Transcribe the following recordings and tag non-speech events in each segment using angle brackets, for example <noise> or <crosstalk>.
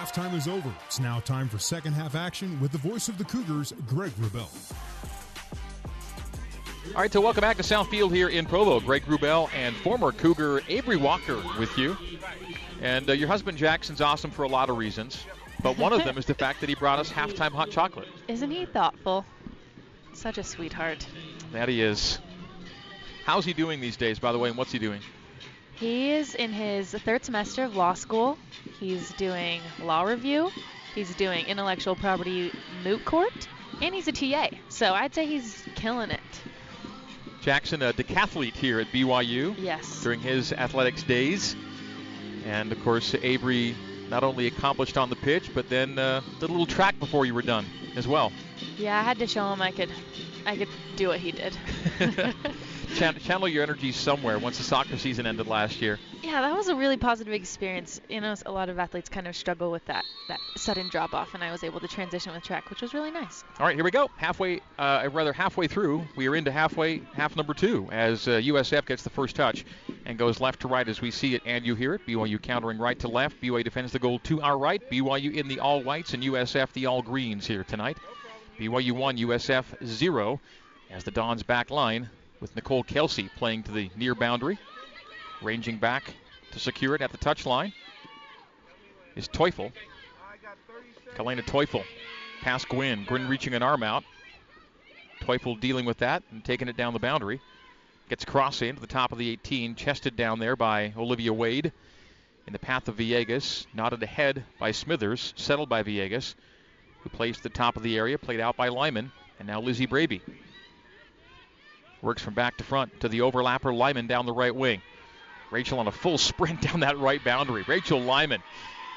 Halftime is over. It's now time for second half action with the voice of the Cougars, Greg Wrubell. All right, so welcome back to Southfield here in Provo. Greg Wrubell and former Cougar Avery Walker with you. And uh, your husband Jackson's awesome for a lot of reasons, but one of them is the fact that he brought us halftime hot chocolate. Isn't he thoughtful? Such a sweetheart. That he is. How's he doing these days, by the way, and what's he doing? He is in his third semester of law school. He's doing law review. He's doing intellectual property moot court, and he's a TA. So I'd say he's killing it. Jackson, a decathlete here at BYU. Yes. During his athletics days. And of course, Avery not only accomplished on the pitch, but then uh, did a little track before you were done as well. Yeah, I had to show him I could, I could do what he did. <laughs> <laughs> channel your energy somewhere once the soccer season ended last year. Yeah, that was a really positive experience. You know, a lot of athletes kind of struggle with that that sudden drop off, and I was able to transition with track, which was really nice. All right, here we go. Halfway, uh, rather halfway through, we are into halfway half number two as uh, USF gets the first touch and goes left to right as we see it and you hear it. BYU countering right to left. BYU defends the goal to our right. BYU in the all whites and USF the all greens here tonight. BYU one, USF zero as the Dons back line with Nicole Kelsey playing to the near boundary. Ranging back to secure it at the touchline is Teufel. Kalena Teufel past Gwynn. Gwynn reaching an arm out. Teufel dealing with that and taking it down the boundary. Gets cross into the top of the 18, chested down there by Olivia Wade. In the path of Villegas, nodded ahead by Smithers, settled by Villegas, who placed the top of the area, played out by Lyman, and now Lizzie Braby. Works from back to front to the overlapper Lyman down the right wing. Rachel on a full <laughs> sprint down that right boundary. Rachel Lyman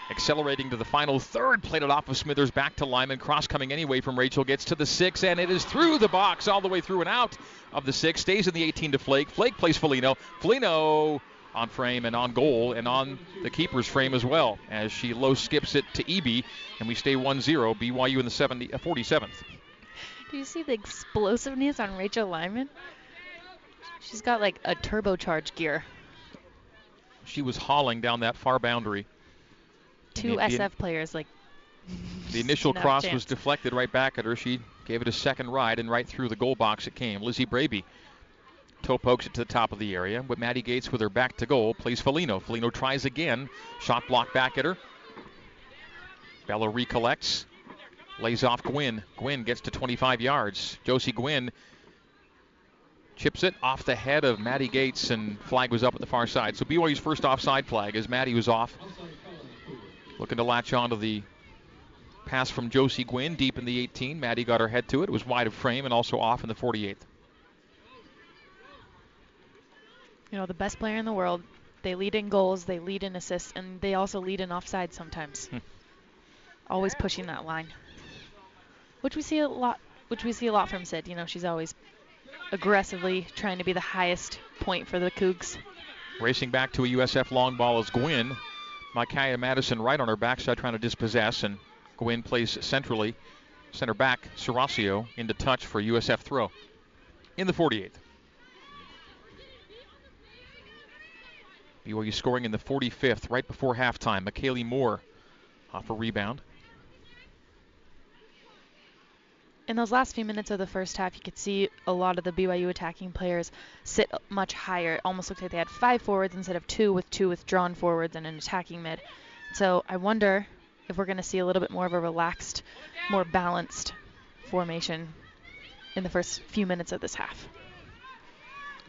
accelerating to the final third. Played it off of Smithers back to Lyman. Cross coming anyway from Rachel. Gets to the six, and it is through the box all the way through and out of the six. Stays in the 18 to Flake. Flake plays Felino. Felino on frame and on goal and on the keeper's frame as well as she low skips it to Eby, and we stay 1 0. BYU in the 70, uh, 47th. Do you see the explosiveness on Rachel Lyman? She's got like a turbocharged gear. She was hauling down that far boundary. Two the, SF players like. <laughs> The initial cross was deflected right back at her. She gave it a second ride and right through the goal box it came. Lizzie Braby toe pokes it to the top of the area, but Maddie Gates with her back to goal plays Felino. Felino tries again. Shot blocked back at her. Bella recollects. Lays off Gwynn. Gwynn gets to 25 yards. Josie Gwynn chips it off the head of Maddie Gates, and flag was up at the far side. So BYU's first offside flag as Maddie was off. Looking to latch on to the pass from Josie Gwynn deep in the 18. Maddie got her head to it. It was wide of frame and also off in the 48th. You know, the best player in the world. They lead in goals, they lead in assists, and they also lead in offside sometimes. Hmm. always pushing that line. Which we see a lot which we see a lot from Sid. You know, she's always aggressively trying to be the highest point for the Cougs. Racing back to a USF long ball is Gwynn. Micaiah Madison right on her backside trying to dispossess, and Gwynn plays centrally. Center back, Serasio into touch for USF throw in the 48th. BYU scoring in the 45th, right before halftime. McKaylee Moore off a rebound. In those last few minutes of the first half, you could see a lot of the BYU attacking players sit much higher. It almost looked like they had five forwards instead of two, with two withdrawn forwards and an attacking mid. So I wonder if we're going to see a little bit more of a relaxed, more balanced formation in the first few minutes of this half.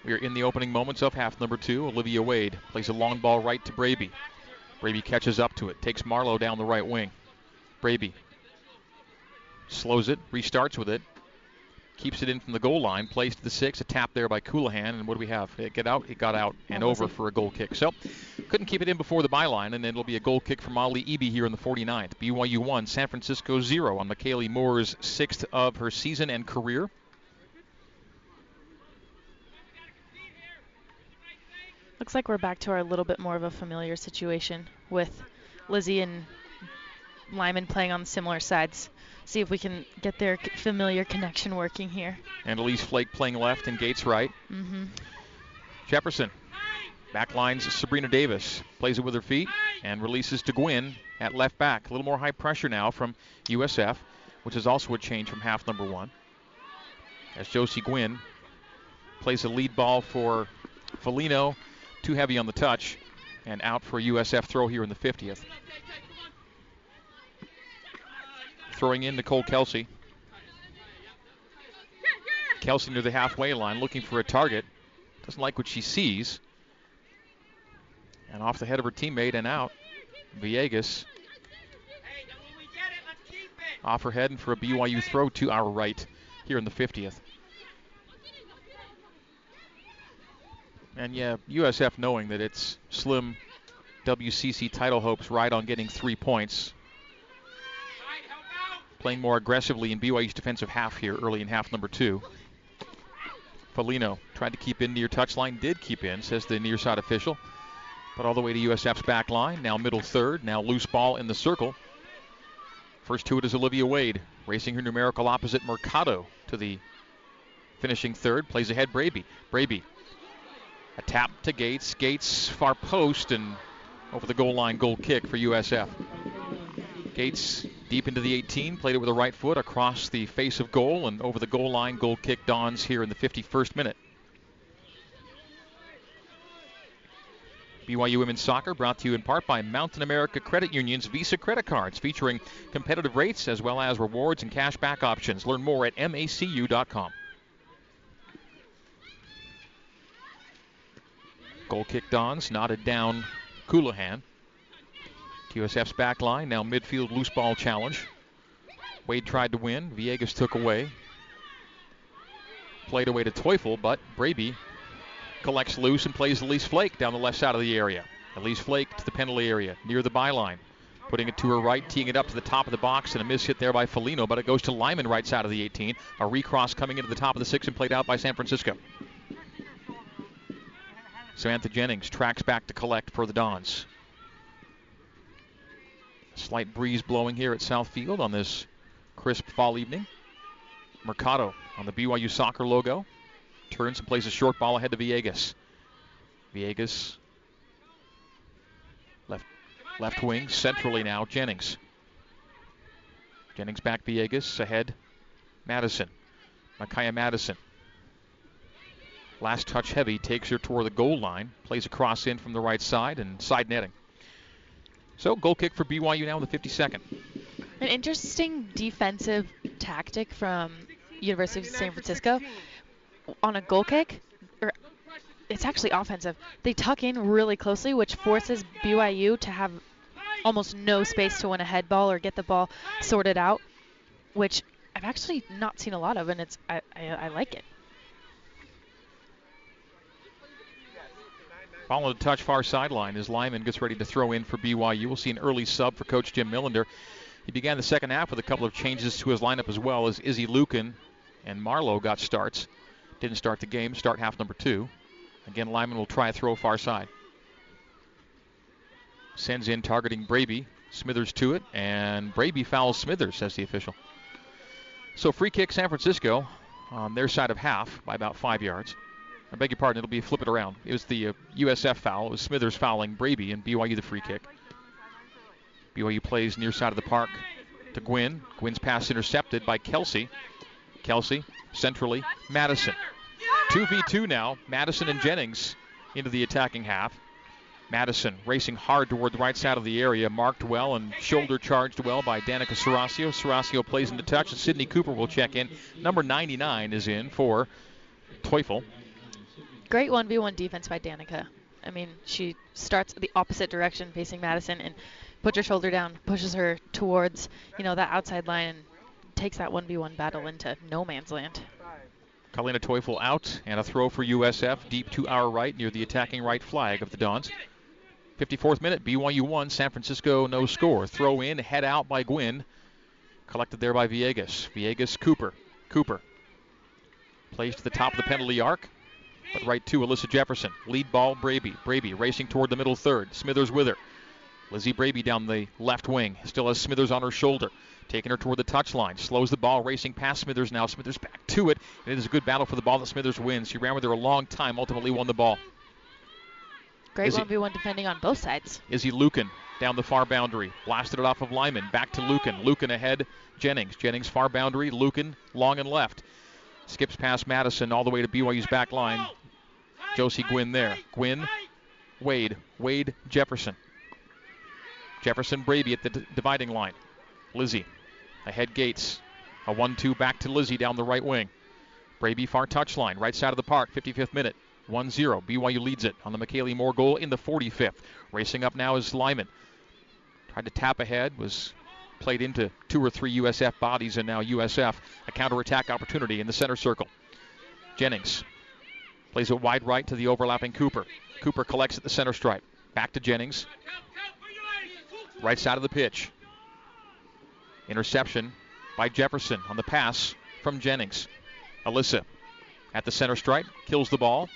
We are in the opening moments of half number two. Olivia Wade plays a long ball right to Braby. Braby catches up to it, takes Marlowe down the right wing. Braby slows it, restarts with it, keeps it in from the goal line, plays to the six, a tap there by Colohan, and what do we have? It get out, it got out and over for a goal kick. So couldn't keep it in before the byline, and it'll be a goal kick from Molly Eby here in the 49th. BYU 1, San Francisco 0 on McKaylee Moore's sixth of her season and career. Looks like we're back to our little bit more of a familiar situation with Lizzie and Lyman playing on similar sides see if we can get their familiar connection working here. And Elise Flake playing left and Gates right. Mm-hmm. Jefferson backlines Sabrina Davis, plays it with her feet and releases to Gwynn. at left back. A little more high pressure now from USF, which is also a change from half number one. As Josie Gwynn plays a lead ball for Felino, too heavy on the touch, and out for a USF throw here in the 50th. Throwing in Nicole Kelsey. Kelsey near the halfway line looking for a target. Doesn't like what she sees. And off the head of her teammate and out. Villegas off her head and for a BYU throw to our right here in the 50th. And yeah, USF knowing that it's slim WCC title hopes ride on getting three points. Playing more aggressively in BYU's defensive half here early in half number two. Felino tried to keep in near touchline, did keep in, says the near side official. But all the way to USF's back line. Now middle third. Now loose ball in the circle. First to it is Olivia Wade, racing her numerical opposite Mercado to the finishing third. Plays ahead Braby. Braby. A tap to Gates. Gates far post and over the goal line goal kick for USF. Gates deep into the 18, played it with the right foot across the face of goal and over the goal line. Goal kick Dons here in the 51st minute. BYU Women's Soccer brought to you in part by Mountain America Credit Union's Visa credit cards featuring competitive rates as well as rewards and cash back options. Learn more at macu.com. Goal kick Dons, knotted down Colohan. USF's back line, now midfield loose ball challenge. Wade tried to win. Viegas took away. Played away to Teufel, but Braby collects loose and plays Elise Flake down the left side of the area. Elise Flake to the penalty area near the byline. Putting it to her right, teeing it up to the top of the box, and a miss hit there by Felino, but it goes to Lyman right side of the 18. A recross coming into the top of the six and played out by San Francisco. Samantha Jennings tracks back to collect for the Dons. Slight breeze blowing here at South Field on this crisp fall evening. Mercado on the BYU soccer logo. Turns and plays a short ball ahead to Villegas. Villegas left left wing centrally now. Jennings. Jennings back Villegas ahead. Madison. Micaiah Madison. Last touch heavy takes her toward the goal line. Plays a cross in from the right side and side netting. So goal kick for BYU now in the 52nd. An interesting defensive tactic from University of San Francisco on a goal kick. Or it's actually offensive. They tuck in really closely, which forces BYU to have almost no space to win a head ball or get the ball sorted out, which I've actually not seen a lot of, and it's I, I, I like it. Following the touch far sideline as Lyman gets ready to throw in for BYU. We'll see an early sub for Coach Jim Millender. He began the second half with a couple of changes to his lineup as well as Izzy Lukin and Marlowe got starts. Didn't start the game, start half number two. Again, Lyman will try a throw far side. Sends in targeting Braby. Smithers to it, and Braby fouls Smithers, says the official. So free kick San Francisco on their side of half by about five yards. I beg your pardon, it'll be flip it around. It was the uh, USF foul. It was Smithers fouling Braby and BYU the free kick. BYU plays near side of the park to Gwynn. Gwynn's pass intercepted by Kelsey. Kelsey centrally. Madison. 2v2 now. Madison and Jennings into the attacking half. Madison racing hard toward the right side of the area, marked well and shoulder charged well by Danica Serasio. Serasio plays into touch, and Sydney Cooper will check in. Number 99 is in for Teufel. Great 1v1 defense by Danica. I mean, she starts the opposite direction facing Madison and puts her shoulder down, pushes her towards, you know, that outside line and takes that 1v1 battle into no man's land. Kalina Teufel out and a throw for USF deep to our right near the attacking right flag of the Dons. 54th minute, BYU 1, San Francisco no score. Throw in, head out by Gwynn. Collected there by Viegas. Viegas Cooper. Cooper. Plays to the top of the penalty arc. But right to Alyssa Jefferson. Lead ball, Braby. Braby racing toward the middle third. Smithers with her. Lizzie Braby down the left wing. Still has Smithers on her shoulder. Taking her toward the touchline. Slows the ball, racing past Smithers now. Smithers back to it. And it is a good battle for the ball that Smithers wins. She ran with her a long time, ultimately won the ball. Great Izzy, 1v1 defending on both sides. Izzy Lukin down the far boundary. Blasted it off of Lyman. Back to Lucan. Lucan ahead. Jennings. Jennings far boundary. Lucan long and left. Skips past Madison all the way to BYU's back line. Josie Gwynn there. Gwynn, Wade. Wade, Jefferson. Jefferson, Braby at the d- dividing line. Lizzie. Ahead Gates. A 1 2 back to Lizzie down the right wing. Braby far touchline, right side of the park, 55th minute. 1 0. BYU leads it on the McKaylee Moore goal in the 45th. Racing up now is Lyman. Tried to tap ahead, was played into two or three USF bodies, and now USF a counterattack opportunity in the center circle. Jennings plays it wide right to the overlapping Cooper. Cooper collects at the center stripe. Back to Jennings. Right side of the pitch. Interception by Jefferson on the pass from Jennings. Alyssa at the center stripe, kills the ball,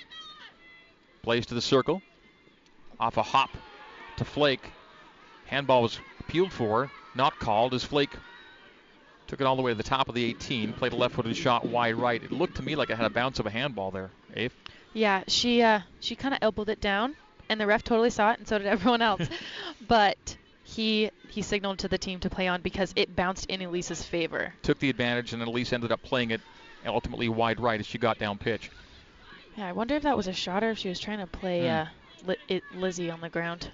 plays to the circle, off a hop to Flake. Handball was appealed for, not called as Flake took it all the way to the top of the 18, played a left-footed shot wide right. It looked to me like it had a bounce of a handball there. Ave? Yeah, she uh, she kind of elbowed it down, and the ref totally saw it, and so did <laughs> everyone else. <laughs> but he he signaled to the team to play on because it bounced in Elise's favor. Took the advantage, and Elise ended up playing it ultimately wide right as she got down pitch. Yeah, I wonder if that was a shot or if she was trying to play Hmm. uh, li- Lizzie on the ground.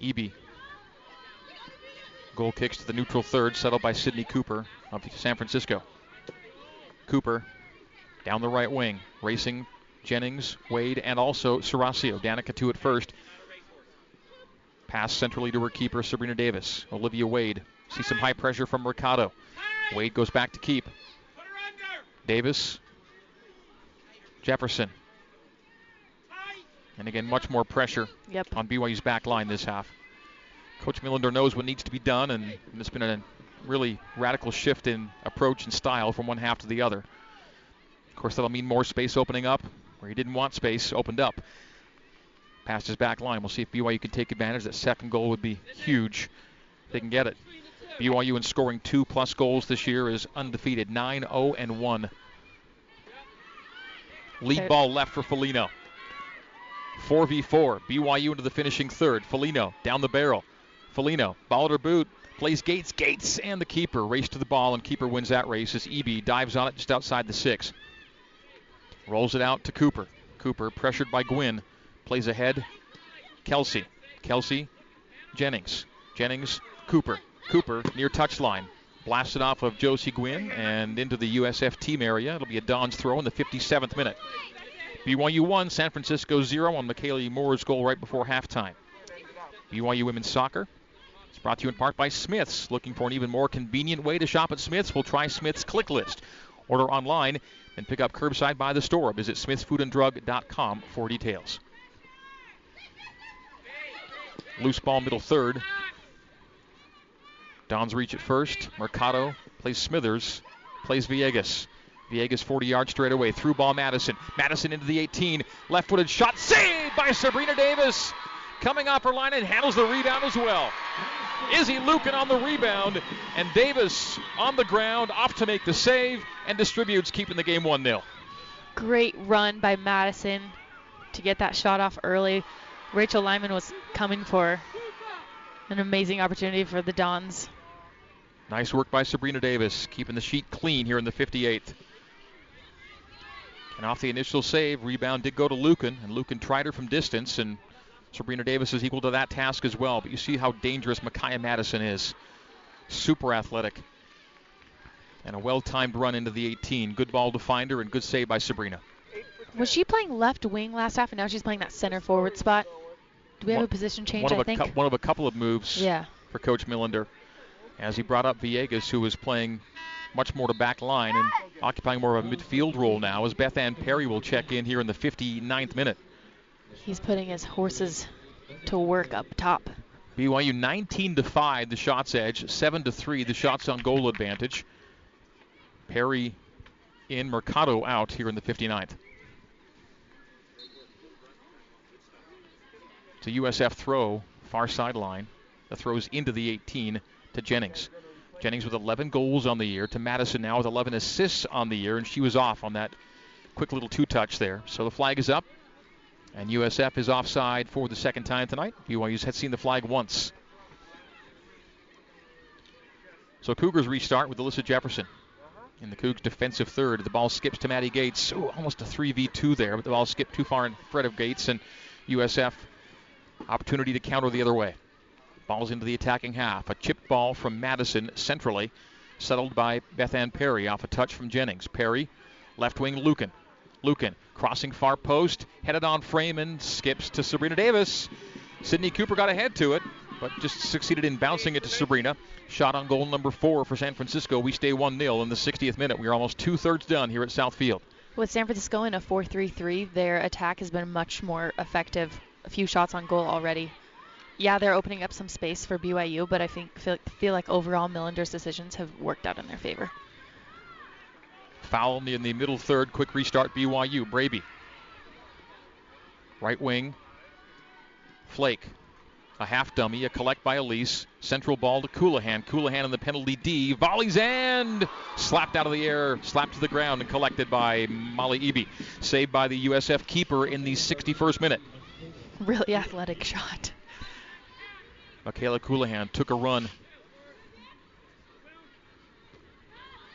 Eby. Goal kicks to the neutral third, settled by Sidney Cooper of San Francisco. Cooper down the right wing, racing Jennings, Wade, and also Serasio. Danica two at first. Pass centrally to her keeper, Sabrina Davis. Olivia Wade. See some high pressure from Mercado. Wade goes back to keep. Davis. Jefferson. And again, much more pressure Yep. on BYU's back line this half. Coach Millender knows what needs to be done, and it's been a really radical shift in approach and style from one half to the other. Of course, that'll mean more space opening up where he didn't want space opened up. Past his back line. We'll see if BYU can take advantage. That second goal would be huge. if They can get it. BYU in scoring two plus goals this year is undefeated, 9-0 and 1. Lead ball left for Felino. 4v4. BYU into the finishing third. Felino down the barrel. Felino, ball her boot, plays Gates. Gates and the keeper race to the ball, and keeper wins that race as Eby dives on it just outside the six. Rolls it out to Cooper. Cooper, pressured by Gwynn, plays ahead. Kelsey. Kelsey, Jennings. Jennings, Cooper. Cooper near touchline. Blasted off of Josie Gwynn and into the USF team area. It'll be a Don's throw in the 57th minute. BYU 1, San Francisco 0 on McKaylee Moore's goal right before halftime. BYU women's soccer is brought to you in part by Smith's. Looking for an even more convenient way to shop at Smith's? We'll try Smith's Click List. Order online and pick up curbside by the store. Visit smithsfoodanddrug.com for details. Loose ball middle third. Don's reach at first. Mercado plays Smithers, plays Viegas. Viegas 40 yards straight away. Through ball Madison. Madison into the 18. Left footed shot. Saved by Sabrina Davis. Coming off her line and handles the rebound as well. Izzy Lucan on the rebound. And Davis on the ground, off to make the save and distributes, keeping the game 1 0. Great run by Madison to get that shot off early. Rachel Lyman was coming for an amazing opportunity for the Dons. Nice work by Sabrina Davis, keeping the sheet clean here in the 58th. And off the initial save, rebound did go to Lucan, and Lucan tried her from distance, and Sabrina Davis is equal to that task as well. But you see how dangerous Micaiah Madison is. Super athletic. And a well timed run into the 18. Good ball to find her, and good save by Sabrina. Was she playing left wing last half, and now she's playing that center forward spot? Do we have One- a position change? One of, I a think. cou- one of a couple of moves yeah. for Coach Millender as he brought up Villegas, who was playing much more to back line and occupying more of a midfield role now, as Beth Ann Perry will check in here in the 59th minute. He's putting his horses to work up top. BYU 19 to 5, the shots edge, 7 to 3, the shots on goal advantage. Perry in, Mercado out here in the 59th. It's a USF throw, far sideline. The throws into the 18 to Jennings. Jennings with 11 goals on the year to Madison now with 11 assists on the year, and she was off on that quick little two touch there. So the flag is up. And USF is offside for the second time tonight. BYU's had seen the flag once. So Cougars restart with Alyssa Jefferson in the Cougs' defensive third. The ball skips to Maddie Gates. Ooh, almost a 3v2 there, but the ball skipped too far in front of Gates, and USF opportunity to counter the other way. Ball's into the attacking half. A chip ball from Madison centrally, settled by Bethann Perry off a touch from Jennings. Perry, left wing Lucan. Lucan crossing far post, headed on frame and skips to Sabrina Davis. Sydney Cooper got ahead to it, but just succeeded in bouncing it to Sabrina. Shot on goal number four for San Francisco. We stay 1 0 in the 60th minute. We are almost two thirds done here at Southfield. With San Francisco in a 4 3 3, their attack has been much more effective. A few shots on goal already. Yeah, they're opening up some space for BYU, but I think feel, feel like overall Millender's decisions have worked out in their favor. Foul in the middle third. Quick restart BYU. Braby. Right wing. Flake. A half dummy, a collect by Elise. Central ball to Colohan. Colohan in the penalty D. Volleys and slapped out of the air, slapped to the ground, and collected by Molly Eby. Saved by the USF keeper in the 61st minute. Really athletic shot. Michaela Colohan took a run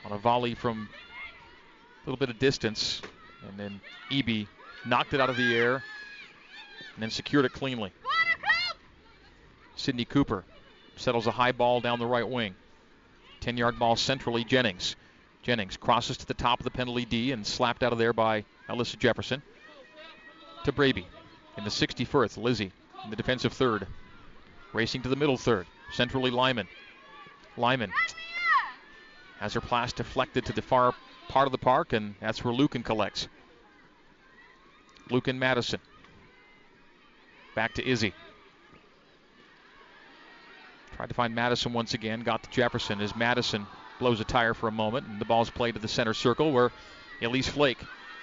on a volley from little bit of distance, and then Eby knocked it out of the air and then secured it cleanly. Sydney Cooper settles a high ball down the right wing. 10 yard ball centrally, Jennings. Jennings crosses to the top of the penalty D and slapped out of there by Alyssa Jefferson. To Braby in the 61st, Lizzie in the defensive third. Racing to the middle third, centrally Lyman. Lyman has her pass deflected to the far part of the park, and that's where Lucan collects. Lucan Madison. Back to Izzy. Tried to find Madison once again. Got to Jefferson as Madison blows a tire for a moment. And the ball's played to the center circle where Elise Flake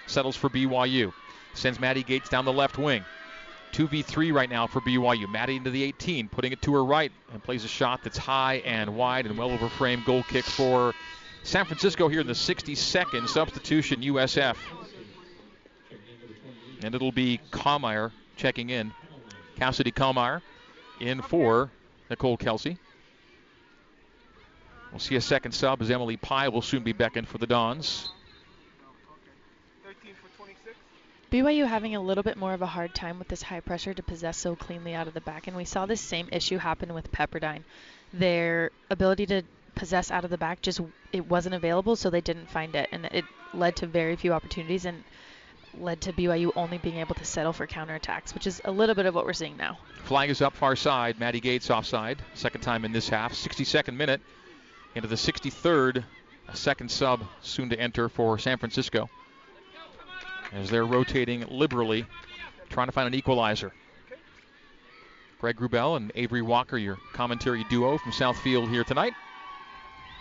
settles for BYU. Sends Maddie Gates down the left wing. 2v3 right now for BYU. Maddie into the 18, putting it to her right, and plays a shot that's high and wide and well over frame. Goal kick for San Francisco here in the 62nd. Substitution USF. And it'll be Kalmeyer checking in. Cassidy Kalmeyer in for Nicole Kelsey. We'll see a second sub as Emily Pye will soon be beckoned for the Dons. BYU having a little bit more of a hard time with this high pressure to possess so cleanly out of the back, and we saw this same issue happen with Pepperdine. Their ability to possess out of the back just it wasn't available, so they didn't find it, and it led to very few opportunities and led to BYU only being able to settle for counterattacks, which is a little bit of what we're seeing now. Flag is up far side. Maddie Gates offside. Second time in this half. 62nd minute into the 63rd. A second sub soon to enter for San Francisco as they're rotating liberally, trying to find an equalizer. Greg Wrubell and Avery Walker, your commentary duo from Southfield here tonight.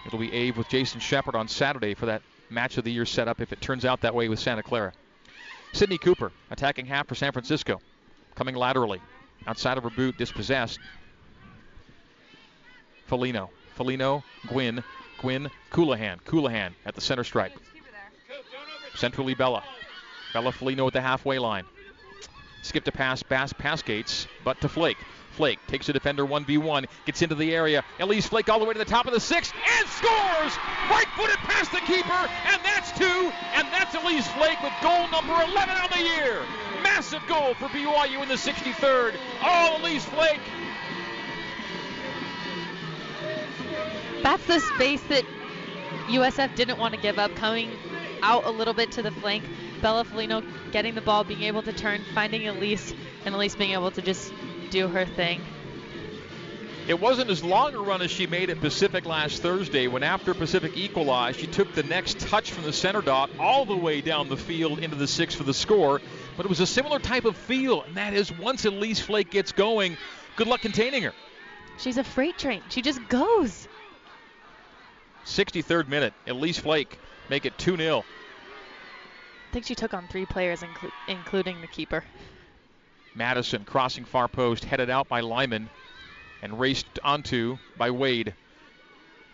It'll be Ave with Jason Shepard on Saturday for that match of the year setup if it turns out that way with Santa Clara. Sydney Cooper attacking half for San Francisco, coming laterally. Outside of her boot, dispossessed. Felino. Felino, Gwynn. Gwynn, Colohan. Colohan at the center stripe. Centrally Bella. Bella Felino at the halfway line. Skipped a pass, pass, pass Gates, but to Flake. Flake takes a defender 1v1, gets into the area. Elise Flake all the way to the top of the six and scores! Right footed past the keeper, and that's two, and that's Elise Flake with goal number 11 on the year. Massive goal for BYU in the 63rd. Oh, Elise Flake. That's the space that USF didn't want to give up, coming out a little bit to the flank. Bella Felino getting the ball, being able to turn, finding Elise, and Elise being able to just do her thing. It wasn't as long a run as she made at Pacific last Thursday when after Pacific equalized, she took the next touch from the center dot all the way down the field into the six for the score. But it was a similar type of feel, and that is once Elise Flake gets going, good luck containing her. She's a freight train. She just goes. 63rd minute, Elise Flake make it 2 0. I think she took on three players, inclu- including the keeper. Madison crossing far post, headed out by Lyman, and raced onto by Wade.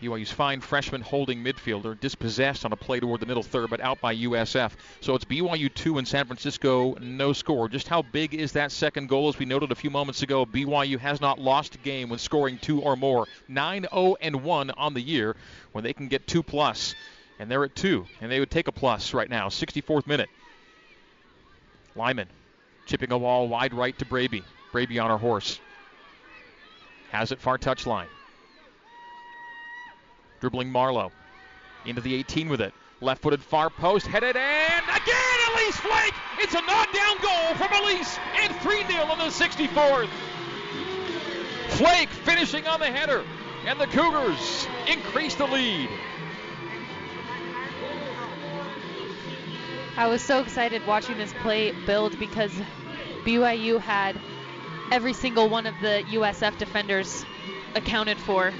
BYU's fine freshman holding midfielder, dispossessed on a play toward the middle third, but out by USF. So it's BYU 2 and San Francisco no score. Just how big is that second goal? As we noted a few moments ago, BYU has not lost a game when scoring two or more. 9 0 and 1 on the year when they can get two plus. And they're at two, and they would take a plus right now. 64th minute. Lyman chipping a wall wide right to Braby. Braby on her horse. Has it far touch line. Dribbling Marlowe. Into the 18 with it. Left footed far post. Headed and again Elise Flake. It's a knockdown goal from Elise. And 3 0 in the 64th. Flake finishing on the header. And the Cougars increase the lead. I was so excited watching this play build because BYU had every single one of the USF defenders accounted for.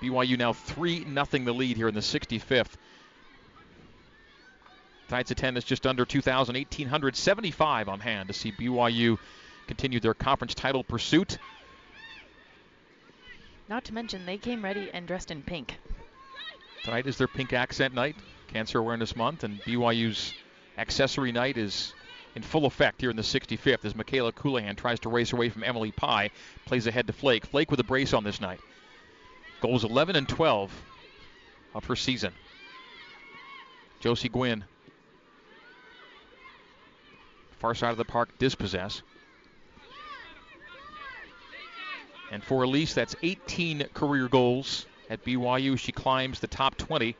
BYU now 3 nothing the lead here in the 65th. Tonight's attendance just under 2,000, 1,875 on hand to see BYU continue their conference title pursuit. Not to mention, they came ready and dressed in pink. Tonight is their pink accent night, Cancer Awareness Month, and BYU's accessory night is in full effect here in the 65th as Michaela Colohan tries to race away from Emily Pye, plays ahead to Flake. Flake with a brace on this night. Goals 11 and 12 of her season. Josie Gwynn. Far side of the park, dispossess. And for Elise, that's 18 career goals at BYU. She climbs the top 20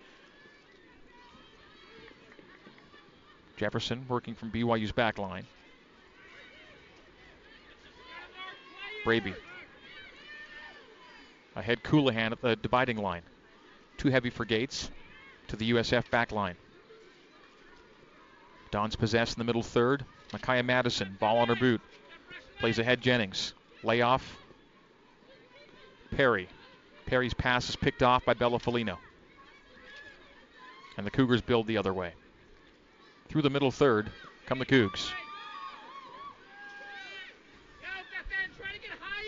Jefferson working from BYU's back line. Braby. Ahead Colohan at the dividing line. Too heavy for Gates to the USF back line. Don's possessed in the middle third. Micaiah Madison, ball on her boot. Plays ahead Jennings. Layoff. Perry. Perry's pass is picked off by Bella Folino. And the Cougars build the other way through the middle third come the Cougs.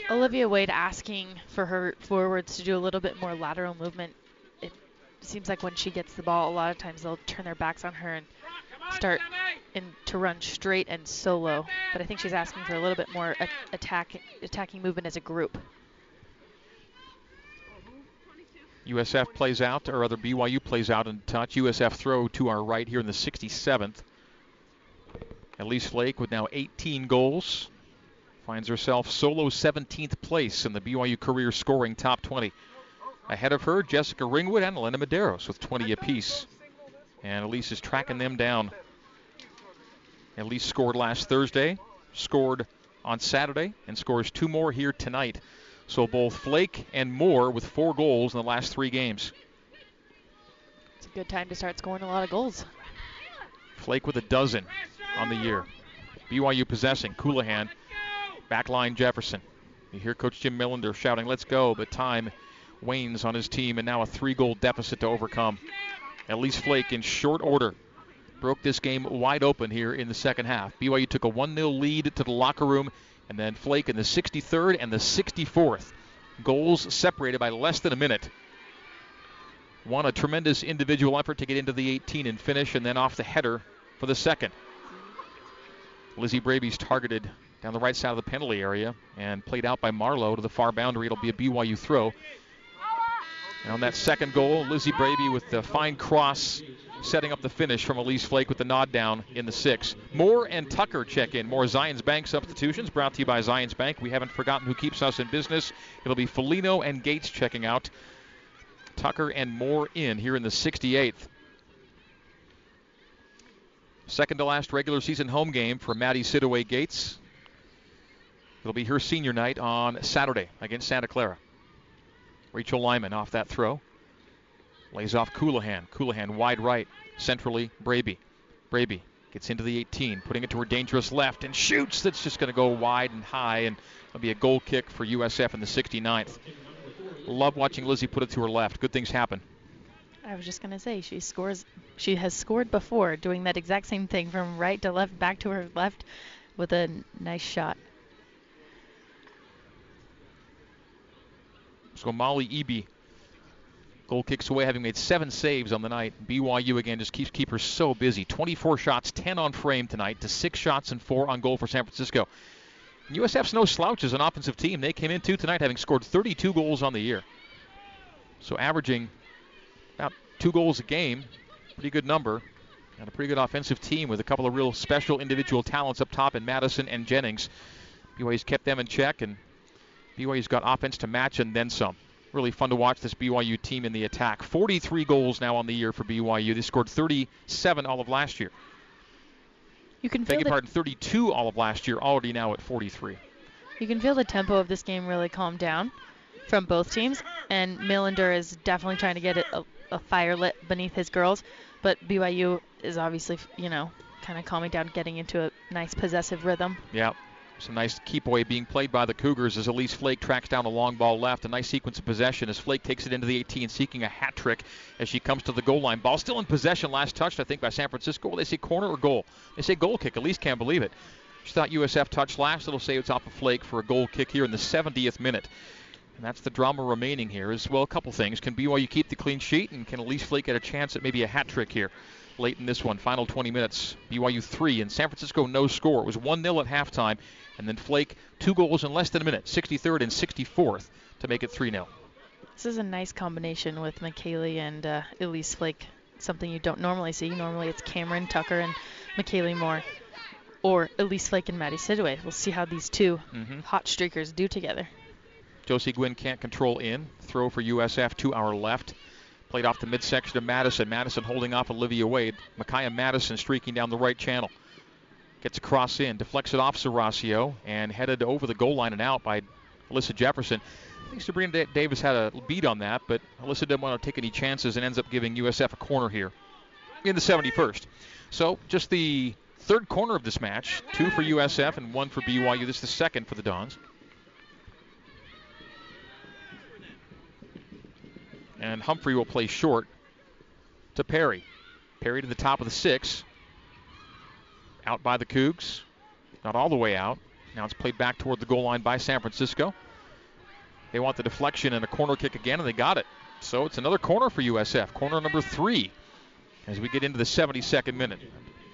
Olivia Wade asking for her forwards to do a little bit more lateral movement. It seems like when she gets the ball, a lot of times they'll turn their backs on her and start to run straight and solo. But I think she's asking for a little bit more attack, attacking movement as a group. USF plays out, or rather BYU plays out in touch. USF throw to our right here in the 67th. Elise Flake with now 18 goals finds herself solo 17th place in the BYU career scoring top 20. Ahead of her, Jessica Ringwood and Elena Medeiros with 20 apiece. And Elise is tracking them down. Elise scored last Thursday, scored on Saturday, and scores two more here tonight. So both Flake and Moore with four goals in the last three games. It's a good time to start scoring a lot of goals. Flake with a dozen on the year. BYU possessing. Colohan, backline Jefferson. You hear Coach Jim Millender shouting, let's go, but time wanes on his team, and now a three goal deficit to overcome. At least Flake in short order broke this game wide open here in the second half. BYU took a 1 0 lead to the locker room and then Flake in the 63rd and the 64th. Goals separated by less than a minute. Won a tremendous individual effort to get into the 18 and finish, and then off the header for the second. Lizzie Braby's targeted down the right side of the penalty area and played out by Marlowe to the far boundary. It'll be a BYU throw. And on that second goal, Lizzie Braby with the fine cross setting up the finish from Elise Flake with the nod down in the six. Moore and Tucker check in. More Zions Bank substitutions brought to you by Zions Bank. We haven't forgotten who keeps us in business. It'll be Folino and Gates checking out. Tucker and Moore in here in the 68th. Second to last regular season home game for Maddie Sidaway Gates. It'll be her senior night on Saturday against Santa Clara. Rachel Lyman off that throw. Lays off Colohan. Colohan wide right. Centrally, Braby. Braby gets into the 18, putting it to her dangerous left and shoots. That's just going to go wide and high, and it'll be a goal kick for USF in the 69th. Love watching Lizzie put it to her left. Good things happen. I was just going to say she scores. She has scored before, doing that exact same thing from right to left, back to her left, with a nice shot. So Molly Eby Goal kicks away, having made seven saves on the night. BYU again just keeps keepers so busy. 24 shots, 10 on frame tonight, to six shots and four on goal for San Francisco. USF's no slouch as an offensive team. They came in two tonight, having scored 32 goals on the year. So averaging about two goals a game, pretty good number. And a pretty good offensive team with a couple of real special individual talents up top in Madison and Jennings. BYU's kept them in check, and BYU's got offense to match and then some. Really fun to watch this BYU team in the attack. 43 goals now on the year for BYU. They scored 37 all of last year. You can Beg feel your the, pardon, 32 all of last year, already now at 43. you can feel the tempo of this game really calm down from both teams, and Millender is definitely trying to get a, a fire lit beneath his girls, but BYU is obviously, you know, kind of calming down, getting into a nice possessive rhythm. Yeah. Some nice keep away being played by the Cougars as Elise Flake tracks down a long ball left. A nice sequence of possession as Flake takes it into the 18, seeking a hat trick as she comes to the goal line. Ball still in possession, last touched, I think, by San Francisco. Will they say corner or goal. They say goal kick. Elise can't believe it. She thought USF touched last. It'll say it's off of Flake for a goal kick here in the 70th minute. And that's the drama remaining here as well, a couple things. Can BYU keep the clean sheet, and can Elise Flake get a chance at maybe a hat trick here? Late in this one. Final 20 minutes. BYU 3 and San Francisco no score. It was 1 0 at halftime. And then Flake, two goals in less than a minute, 63rd and 64th, to make it 3 0. This is a nice combination with McKaylee and uh, Elise Flake. Something you don't normally see. Normally it's Cameron Tucker and McKaylee Moore, or Elise Flake and Maddie Sidway. We'll see how these 2 Mhm. hot streakers do together. Josie Gwynn can't control in. Throw for USF to our left. Played off the midsection of Madison. Madison holding off Olivia Wade. Micaiah Madison streaking down the right channel. Gets a cross in, deflects it off Serasio, and headed over the goal line and out by Alyssa Jefferson. I think Sabrina Da- Davis had a beat on that, but Alyssa didn't want to take any chances and ends up giving USF a corner here in the 71st. So just the third corner of this match, two for USF and one for BYU. This is the second for the Dons. And Humphrey will play short to Perry. Perry to the top of the six. Out by the Cougs. Not all the way out. Now it's played back toward the goal line by San Francisco. They want the deflection and a corner kick again, and they got it. So it's another corner for USF. Corner number three as we get into the 72nd minute.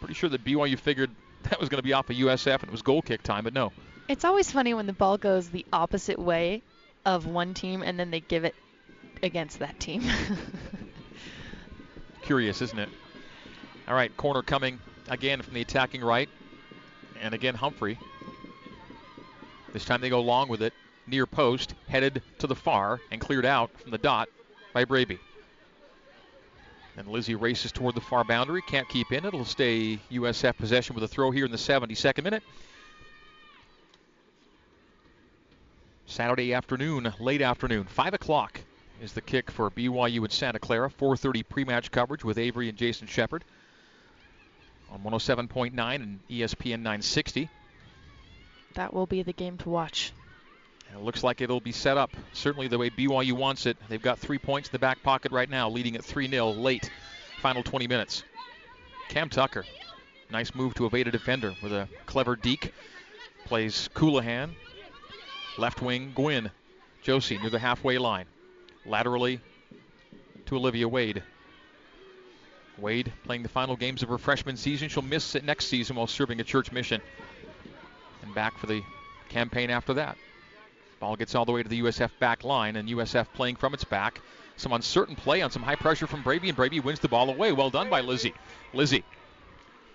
Pretty sure that BYU figured <laughs> that was going to be off of USF and it was goal kick time, but no. It's always funny when the ball goes the opposite way of one team and then they give it against that team. <laughs> Curious, isn't it? All right, corner coming again from the attacking right. And again, Humphrey. This time they go long with it. Near post, headed to the far, and cleared out from the dot by Braby. And Lizzie races toward the far boundary. Can't keep in. It'll stay USF possession with a throw here in the 72nd minute. Saturday afternoon, late afternoon, 5 o'clock is the kick for BYU and Santa Clara. 4:30 pre-match coverage with Avery and Jason Shepard on 107.9 and ESPN 960. that will be the game to watch. And it looks like it'll be set up certainly the way BYU wants it. They've got three points in the back pocket right now, leading at 3-0 late, final 20 minutes. Cam Tucker, nice move to evade a defender with a clever deke. Plays Colohan, left wing Gwynn. Josie near the halfway line. Laterally to Olivia Wade. Wade playing the final games of her freshman season. She'll miss it next season while serving a church mission. And back for the campaign after that. Ball gets all the way to the USF back line, and USF playing from its back. Some uncertain play on some high pressure from Braby, and Braby wins the ball away. Well done by Lizzie. Lizzie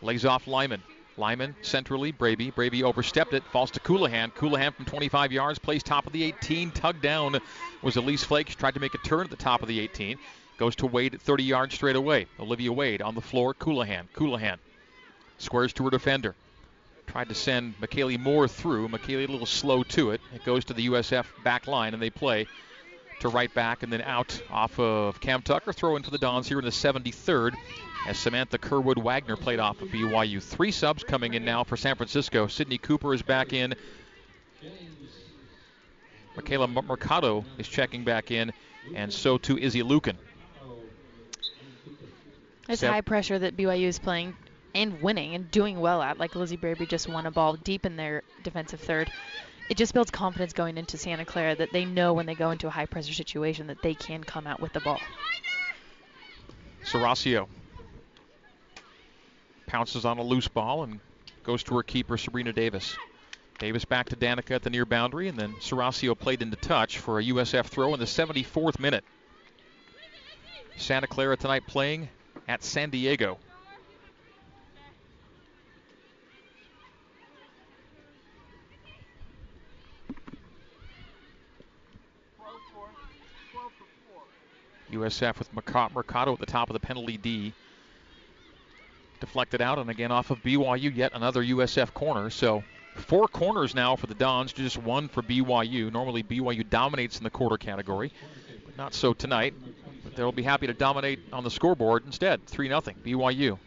lays off Lyman. Lyman centrally, Braby. Braby overstepped it, falls to Colohan. Colohan from 25 yards plays top of the 18. Tugged down was Elise Flake. She tried to make a turn at the top of the 18. Goes to Wade at 30 yards straight away. Olivia Wade on the floor. Colohan. Coulihan squares to her defender. Tried to send McKaylee Moore through. McKaylee a little slow to it. It goes to the USF back line, and they play to right back and then out off of Cam Tucker. Throw into the Dons here in the 73rd as Samantha Kerwood Wagner played off of BYU. Three subs coming in now for San Francisco. Sydney Cooper is back in. Michaela Mercado is checking back in, and so too Izzy Lucan. It's high pressure that BYU is playing and winning and doing well at. Like Lizzie Braby just won a ball deep in their defensive third. it just builds confidence going into Santa Clara that they know when they go into a high pressure situation that they can come out with the ball. Serasio pounces on a loose ball and goes to her keeper, Sabrina Davis. Davis back to Danica at the near boundary, and then Serasio played into touch for a USF throw in the 74th minute. Santa Clara tonight playing at San Diego. USF with Mercado at the top of the penalty D. Deflected out, and again off of BYU, yet another USF corner. So four corners now for the Dons, just one for BYU. Normally BYU dominates in the quarter category, but not so tonight. But they'll be happy to dominate on the scoreboard instead. 3 0 BYU.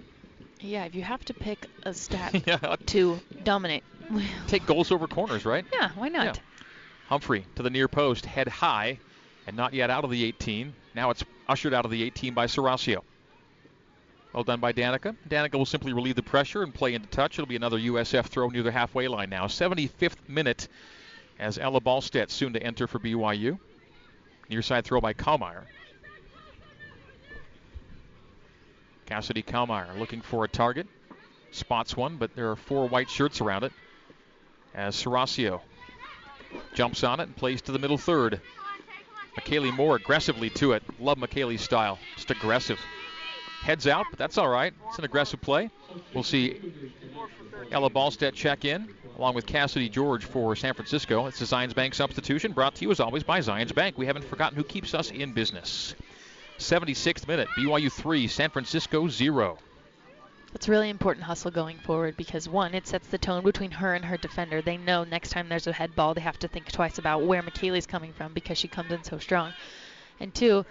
Yeah, if you have to pick a stat <laughs> yeah. to dominate, <laughs> take goals over corners, right? Yeah, why not? Yeah. Humphrey to the near post, head high, and not yet out of the 18. Now it's ushered out of the 18 by Serasio. Well done by Danica. Danica will simply relieve the pressure and play into touch. It'll be another USF throw near the halfway line now. 75th minute as Ella Ballstedt soon to enter for BYU. Near side throw by Kalmeyer. Cassidy Kalmeyer looking for a target. Spots one, but there are four white shirts around it. As Serasio jumps on it and plays to the middle third. McKaylee Moore aggressively to it. Love McKaylee's style. Just aggressive. Heads out, but that's all right. It's an aggressive play. We'll see Ella Ballstedt check in, along with Cassidy George for San Francisco. It's a Zions Bank substitution, brought to you as always by Zions Bank. We haven't forgotten who keeps us in business. 76th minute, BYU 3, San Francisco 0. It's really important hustle going forward because one, it sets the tone between her and her defender. They know next time there's a head ball, they have to think twice about where McKaylee's coming from because she comes in so strong. And two,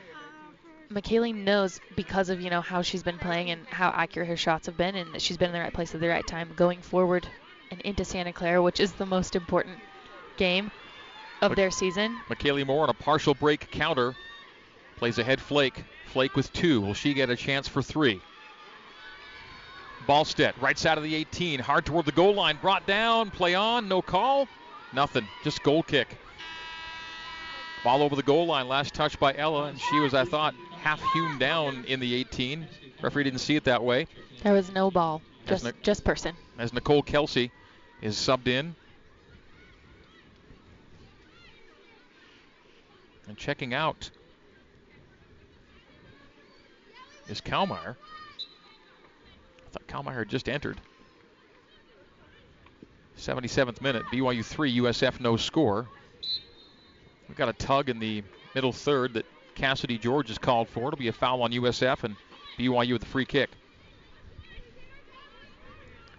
McKaylee knows because of you know how she's been playing and how accurate her shots have been, and that she's been in the right place at the right time going forward and into Santa Clara, which is the most important game of their season. McKaylee Moore on a partial break counter plays ahead Flake. Flake with two. Will she get a chance for three? Ballstedt, right side of the 18, hard toward the goal line, brought down, play on, no call, nothing, just goal kick. Ball over the goal line, last touch by Ella, and she was, I thought, half hewn down in the 18. Referee didn't see it that way. There was no ball, just Ni- just person. As Nicole Kelsey is subbed in. And checking out is Kalmeyer. I thought Kalmeyer had just entered. 77th minute, BYU 3, USF no score. We've got a tug in the middle third that Cassidy George is called for. It'll be a foul on USF and BYU with a free kick.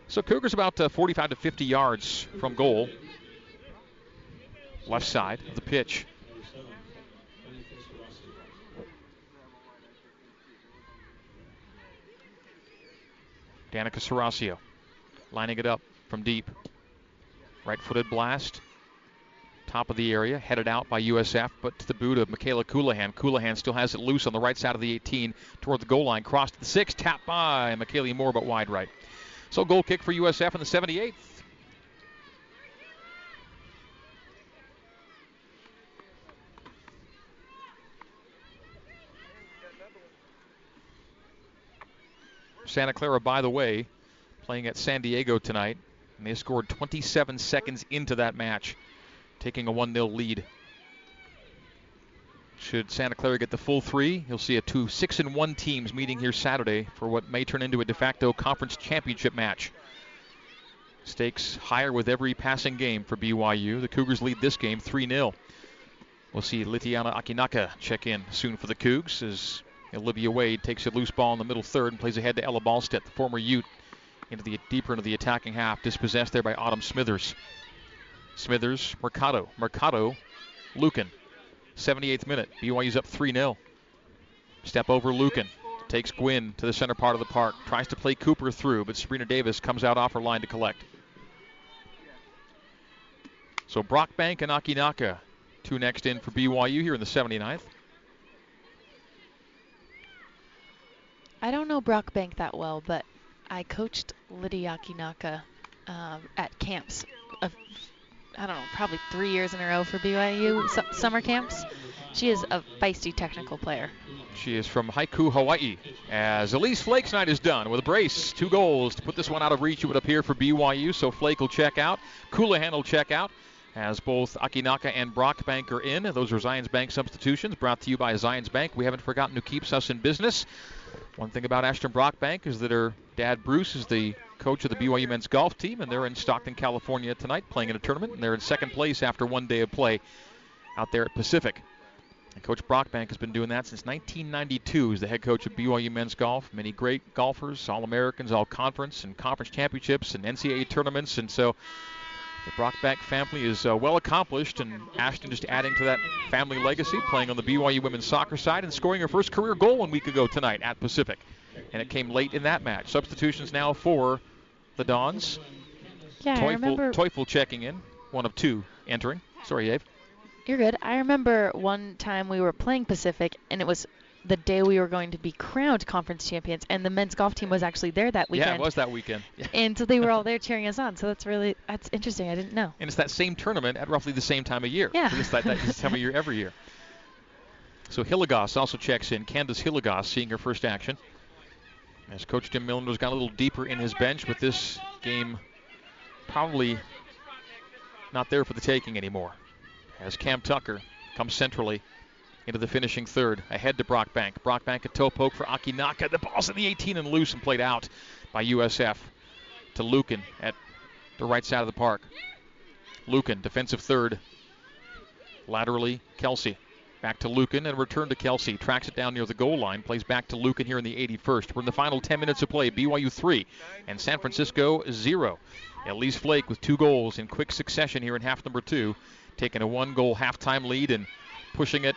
So Cougars about uh, 45 to 50 yards from goal. Left side of the pitch. Danica Serasio lining it up from deep. Right footed blast. Top of the area, headed out by USF, but to the boot of Michaela Colohan. Colohan still has it loose on the right side of the 18 toward the goal line. Crossed to the 6, tap by Michaela Moore, but wide right. So goal kick for USF in the 78th. Santa Clara, by the way, playing at San Diego tonight, and they scored 27 seconds into that match, taking a 1 0 lead. Should Santa Clara get the full three, you'll see a two six and one teams meeting here Saturday for what may turn into a de facto conference championship match. Stakes higher with every passing game for BYU. The Cougars lead this game 3 0. We'll see Litiana Akinaka check in soon for the Cougs as Olivia Wade takes a loose ball in the middle third and plays ahead to Ella Ballstedt, the former Ute, into the deeper into the attacking half, dispossessed there by Autumn Smithers. Smithers, Mercado, Mercado, Lucan. 78th minute. BYU's up 3 0. Step over Lucan. Takes Gwynn to the center part of the park. Tries to play Cooper through, but Sabrina Davis comes out off her line to collect. So Brockbank and Akinaka, two next in for BYU here in the 79th. I don't know Brockbank that well, but I coached Lydia Akinaka uh, at camps a I don't know, probably three years in a row for BYU su- summer camps. She is a feisty technical player. She is from Haiku, Hawaii. As Elise Flake's night is done with a brace, two goals to put this one out of reach, it would appear for BYU. So Flake will check out. Colohan will check out. As both Akinaka and Brockbank are in. Those are Zions Bank substitutions brought to you by Zions Bank. We haven't forgotten who keeps us in business. One thing about Ashton Brockbank is that her dad Bruce is the coach of the BYU men's golf team, and they're in Stockton, California tonight playing in a tournament, and they're in second place after one day of play out there at Pacific. And Coach Brockbank has been doing that since 1992 as the head coach of BYU men's golf. Many great golfers, All Americans, All Conference, and Conference championships, and NCAA tournaments. And so the Brockbank family is uh, well accomplished, and Ashton just adding to that family legacy, playing on the BYU women's soccer side and scoring her first career goal one week ago tonight at Pacific. And it came late in that match. Substitutions now for the Dons. Yeah, I Teufel, remember. Teufel checking in, one of two entering. Sorry, Dave. You're good. I remember one time we were playing Pacific, and it was the day we were going to be crowned conference champions, and the men's golf team was actually there that weekend. Yeah, it was that weekend. <laughs> And so they were all there cheering us on. So that's really that's interesting. I didn't know. And it's that same tournament at roughly the same time of year. Yeah. It's that, that <laughs> time of year every year. So Hilligoss also checks in. Candace Hilligoss seeing her first action. As Coach Jim Millinder's got a little deeper in his bench with this game probably not there for the taking anymore. As Cam Tucker comes centrally into the finishing third, ahead to Brockbank. Brockbank a toe poke for Akinaka. The ball's in the 18 and loose and played out by USF to Lucan at the right side of the park. Lucan, defensive third. Laterally, Kelsey. Back to Lucan and return to Kelsey. Tracks it down near the goal line. Plays back to Lucan here in the 81st. We're in the final 10 minutes of play. BYU 3 and San Francisco 0. Elise Flake with two goals in quick succession here in half number two. Taking a one goal halftime lead and pushing it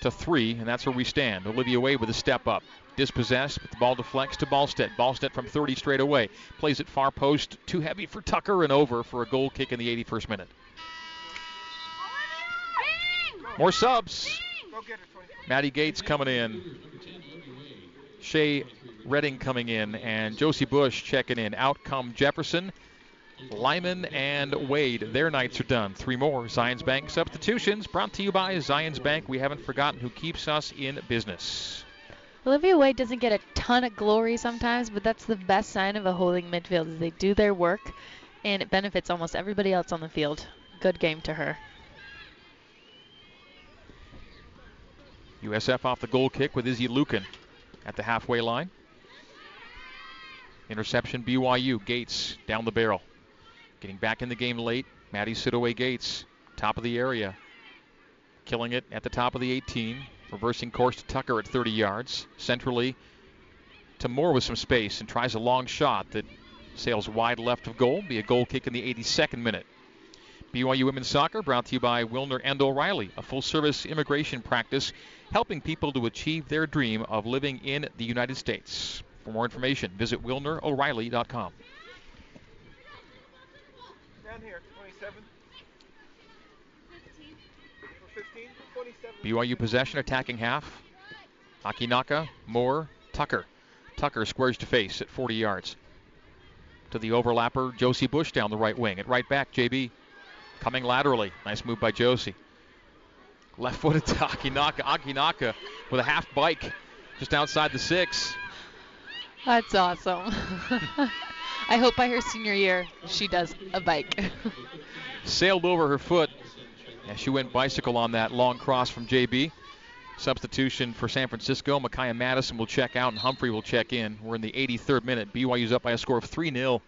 to three, and that's where we stand. Olivia Wade with a step up. Dispossessed, but the ball deflects to Ballstedt. Ballstedt from 30 straight away. Plays it far post. Too heavy for Tucker and over for a goal kick in the 81st minute. More subs. Maddie Gates coming in. Shea Redding coming in. And Josie Bush checking in. Out come Jefferson, Lyman, and Wade. Their nights are done. Three more Zions Bank substitutions brought to you by Zions Bank. We haven't forgotten who keeps us in business. Olivia Wade doesn't get a ton of glory sometimes, but that's the best sign of a holding midfield is they do their work, and it benefits almost everybody else on the field. Good game to her. USF off the goal kick with Izzy Lucan at the halfway line. Interception BYU. Gates down the barrel. Getting back in the game late. Maddie Sidaway Gates, top of the area. Killing it at the top of the 18. Reversing course to Tucker at 30 yards. Centrally to Moore with some space and tries a long shot that sails wide left of goal. Be a goal kick in the 82nd minute. BYU Women's Soccer brought to you by Wilner and O'Reilly, a full service immigration practice helping people to achieve their dream of living in the United States. For more information, visit WilnerO'Reilly.com. Down here, 27. 15, 27. BYU possession, attacking half. Akinaka, Moore, Tucker. Tucker squares to face at 40 yards. To the overlapper, Josie Bush down the right wing. At right back, JB coming laterally. Nice move by Josie. Left footed to <laughs> Akinaka. Akinaka with a half bike just outside the six. That's awesome. <laughs> I hope by her senior year she does a bike. <laughs> Sailed over her foot as she went bicycle on that long cross from JB. Substitution for San Francisco. Micaiah Madison will check out and Humphrey will check in. We're in the 83rd minute. BYU's up by a score of 3 0.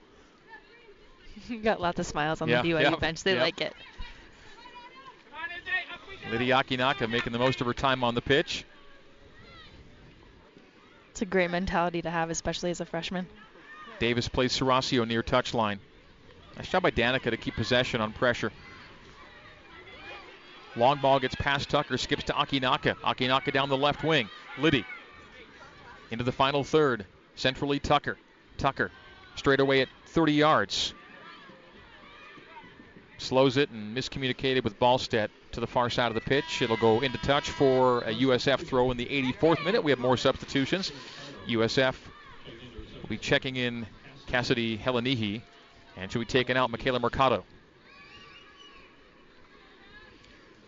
<laughs> Got lots of smiles on Yeah, the BYU yeah, bench. They yeah. like it. Lydia Akinaka making the most of her time on the pitch. It's a great mentality to have, especially as a freshman. Davis plays Serasio near touchline. Nice job by Danica to keep possession on pressure. Long ball gets past Tucker, skips to Akinaka. Akinaka down the left wing. Liddy into the final third. Centrally Tucker. Tucker straight away at 30 yards. Slows it and miscommunicated with Ballstedt to the far side of the pitch. It'll go into touch for a USF throw in the 84th minute. We have more substitutions. USF will be checking in Cassidy Helenihi and she'll be taking out Michaela Mercado.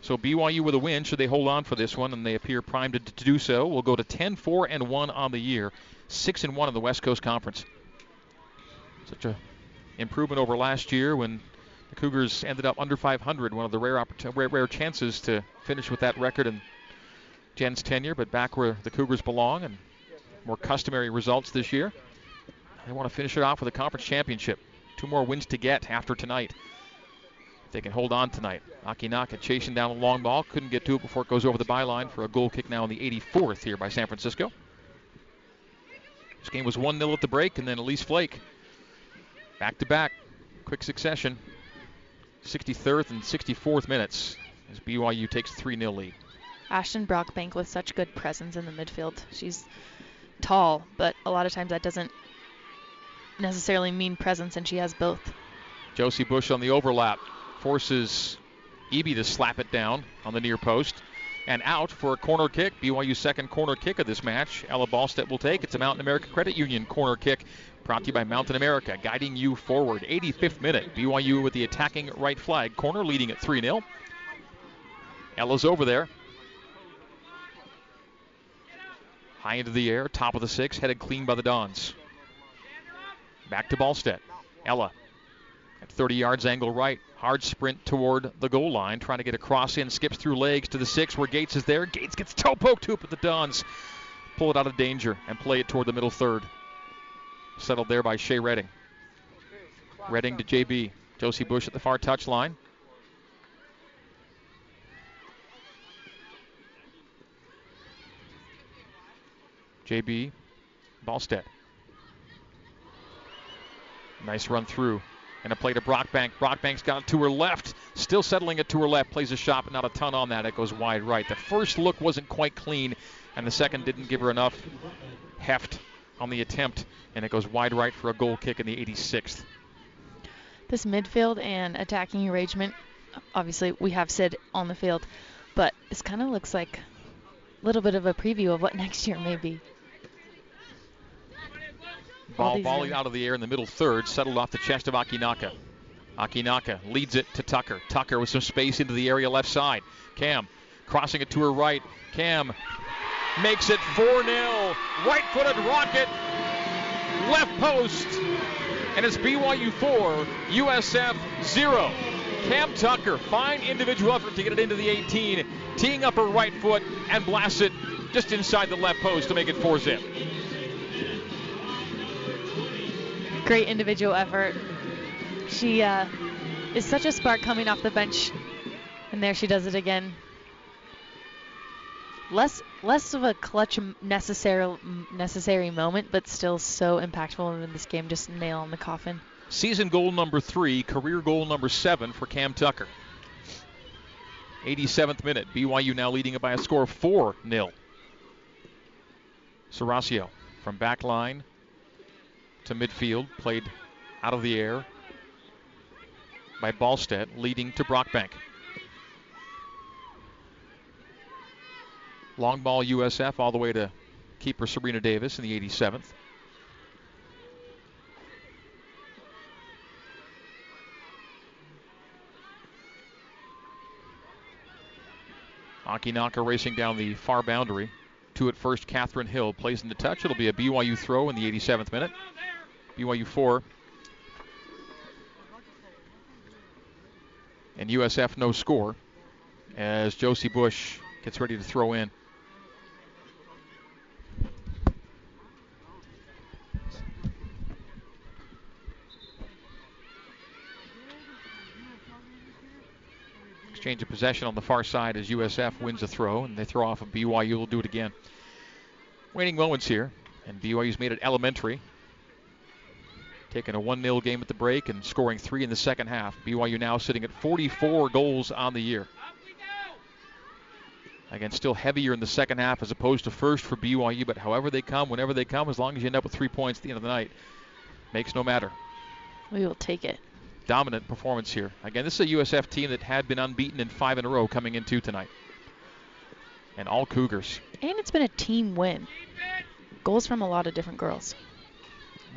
So BYU with a win, should they hold on for this one, and they appear primed to, to do so, will go to 10-4 and 1 on the year, 6 and 1 in the West Coast Conference. Such a improvement over last year when Cougars ended up under 500, one of the rare, rare, rare chances to finish with that record in Jen's tenure, but back where the Cougars belong and more customary results this year. They want to finish it off with a conference championship. Two more wins to get after tonight. If they can hold on tonight. Akinaka chasing down a long ball. Couldn't get to it before it goes over the byline for a goal kick now in the 84th here by San Francisco. This game was 1 0 at the break, and then Elise Flake back to back, quick succession. 63rd and 64th minutes as BYU takes 3 0 lead. Ashton Brockbank with such good presence in the midfield. She's tall, but a lot of times that doesn't necessarily mean presence, and she has both. Josie Bush on the overlap forces Eby to slap it down on the near post. And out for a corner kick. BYU's second corner kick of this match. Ella Ballstedt will take. It's a Mountain America Credit Union corner kick brought to you by Mountain America, guiding you forward. 85th minute. BYU with the attacking right flag. Corner leading at 3 0. Ella's over there. High into the air, top of the six, headed clean by the Dons. Back to Ballstedt. Ella at 30 yards angle right. Hard sprint toward the goal line, trying to get a cross in, skips through legs to the six where Gates is there. Gates gets toe poked it, but the Dons pull it out of danger and play it toward the middle third. Settled there by Shea Redding. Redding to JB. Josie Bush at the far touch line. JB Ballstedt. Nice run through. And a play to Brockbank. Brockbank's got it to her left. Still settling it to her left. Plays a shot, but not a ton on that. It goes wide right. The first look wasn't quite clean, and the second didn't give her enough heft on the attempt. And it goes wide right for a goal kick in the 86th. This midfield and attacking arrangement, obviously, we have Sid on the field, but this kind of looks like a little bit of a preview of what <laughs> next year may be. Ball volleyed out of the air in the middle third, settled off the chest of Akinaka. Akinaka leads it to Tucker. Tucker with some space into the area left side. Cam crossing it to her right. Cam makes it 4 0. Right footed rocket, left post. And it's BYU 4, USF 0. Cam Tucker, fine individual effort to get it into the 18, teeing up her right foot and blasts it just inside the left post to make it 4 zip. Great individual effort. She uh, is such a spark coming off the bench, and there she does it again. Less less of a clutch necessary necessary moment, but still so impactful in this game. Just nail on the coffin. Season goal number three, career goal number seven for Cam Tucker. 87th minute. BYU now leading it by a score of 4 0. Serasio from back line to midfield, played out of the air by Ballstedt, leading to Brockbank. Long ball USF all the way to keeper Serena Davis in the 87th. Akinaka racing down the far boundary. To at first, Catherine Hill plays in the touch. It'll be a BYU throw in the 87th minute. BYU 4. And USF no score as Josie Bush gets ready to throw in. Exchange of possession on the far side as USF wins a throw, and they throw off, and BYU will do it again. Waiting moments here, and BYU's made it elementary taking a 1 0 game at the break and scoring three in the second half. BYU now sitting at 44 goals on the year. Again, still heavier in the second half as opposed to first for BYU, but however they come, whenever they come, as long as you end up with three points at the end of the night, makes no matter. We will take it. Dominant performance here. Again, this is a USF team that had been unbeaten in five in a row coming into tonight. And all Cougars. And it's been a team win. Goals from a lot of different girls.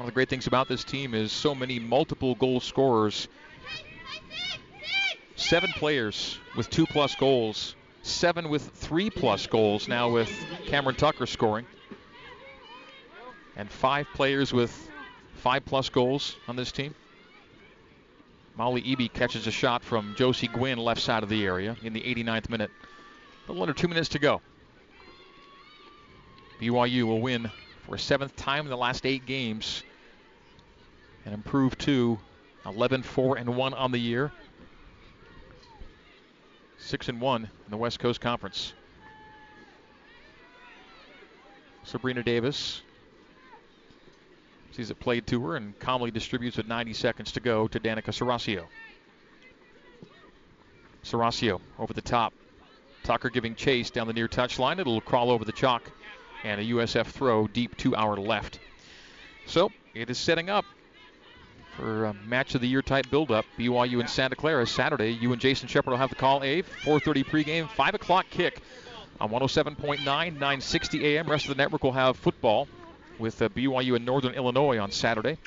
One of the great things about this team is so many multiple goal scorers seven players with two plus goals, seven with three plus goals now with Cameron Tucker scoring, and five players with five plus goals on this team. Molly Eby catches a shot from Josie Gwynn left side of the area in the 89th minute. A little under two minutes to go. BYU will win for a seventh time in the last eight games and improve to 11 4 and 1 on the year. 6 and 1 in the West Coast Conference. Sabrina Davis sees it played to her and calmly distributes with 90 seconds to go to Danica Serasio. Serasio over the top. Tucker giving chase down the near touchline. It'll crawl over the chalk and a USF throw deep to our left. So it is setting up for a match of the year type build-up. BYU and Santa Clara Saturday. You and Jason Shepard will have the call. A 4:30 pregame, 5 o'clock kick on 107.9, 960 AM. Rest of the network will have football with uh, BYU in Northern Illinois on Saturday.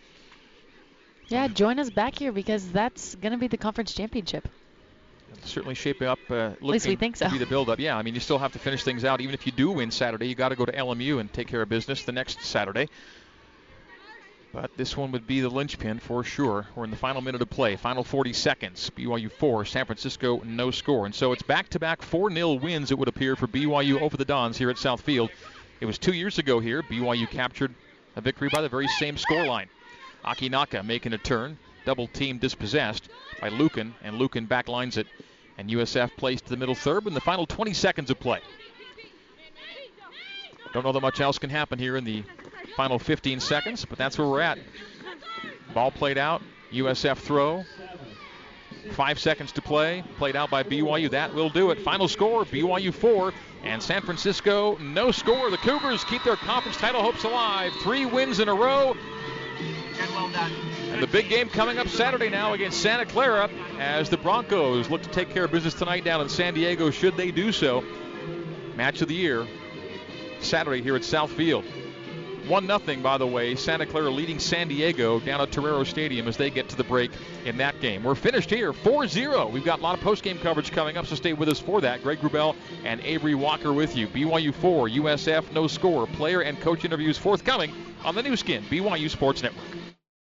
Yeah, join us back here because that's going to be the conference championship. It'll certainly shaping up. Uh, At least we think so. To be the build-up. Yeah, I mean, you still have to finish things out. Even if you do win Saturday, you got to go to LMU and take care of business the next Saturday. But this one would be the linchpin for sure. We're in the final minute of play, final 40 seconds. BYU 4, San Francisco no score. And so it's back to back 4 0 wins, it would appear, for BYU over the Dons here at South Field. It was two years ago here. BYU captured a victory by the very same scoreline. Akinaka making a turn, double team dispossessed by Lucan, and Lucan backlines it. And USF plays to the middle third in the final 20 seconds of play. Don't know that much else can happen here in the final 15 seconds, but that's where we're at. Ball played out, USF throw. Five seconds to play, played out by BYU. That will do it. Final score BYU 4 and San Francisco no score. The Cougars keep their conference title hopes alive. Three wins in a row. And the big game coming up Saturday now against Santa Clara as the Broncos look to take care of business tonight down in San Diego, should they do so. Match of the year Saturday here at Southfield. 1 0, by the way. Santa Clara leading San Diego down at Torero Stadium as they get to the break in that game. We're finished here 4 0. We've got a lot of post game coverage coming up, so stay with us for that. Greg Wrubell and Avery Walker with you. BYU 4, USF no score. Player and coach interviews forthcoming on the Nu Skin, BYU Sports Network.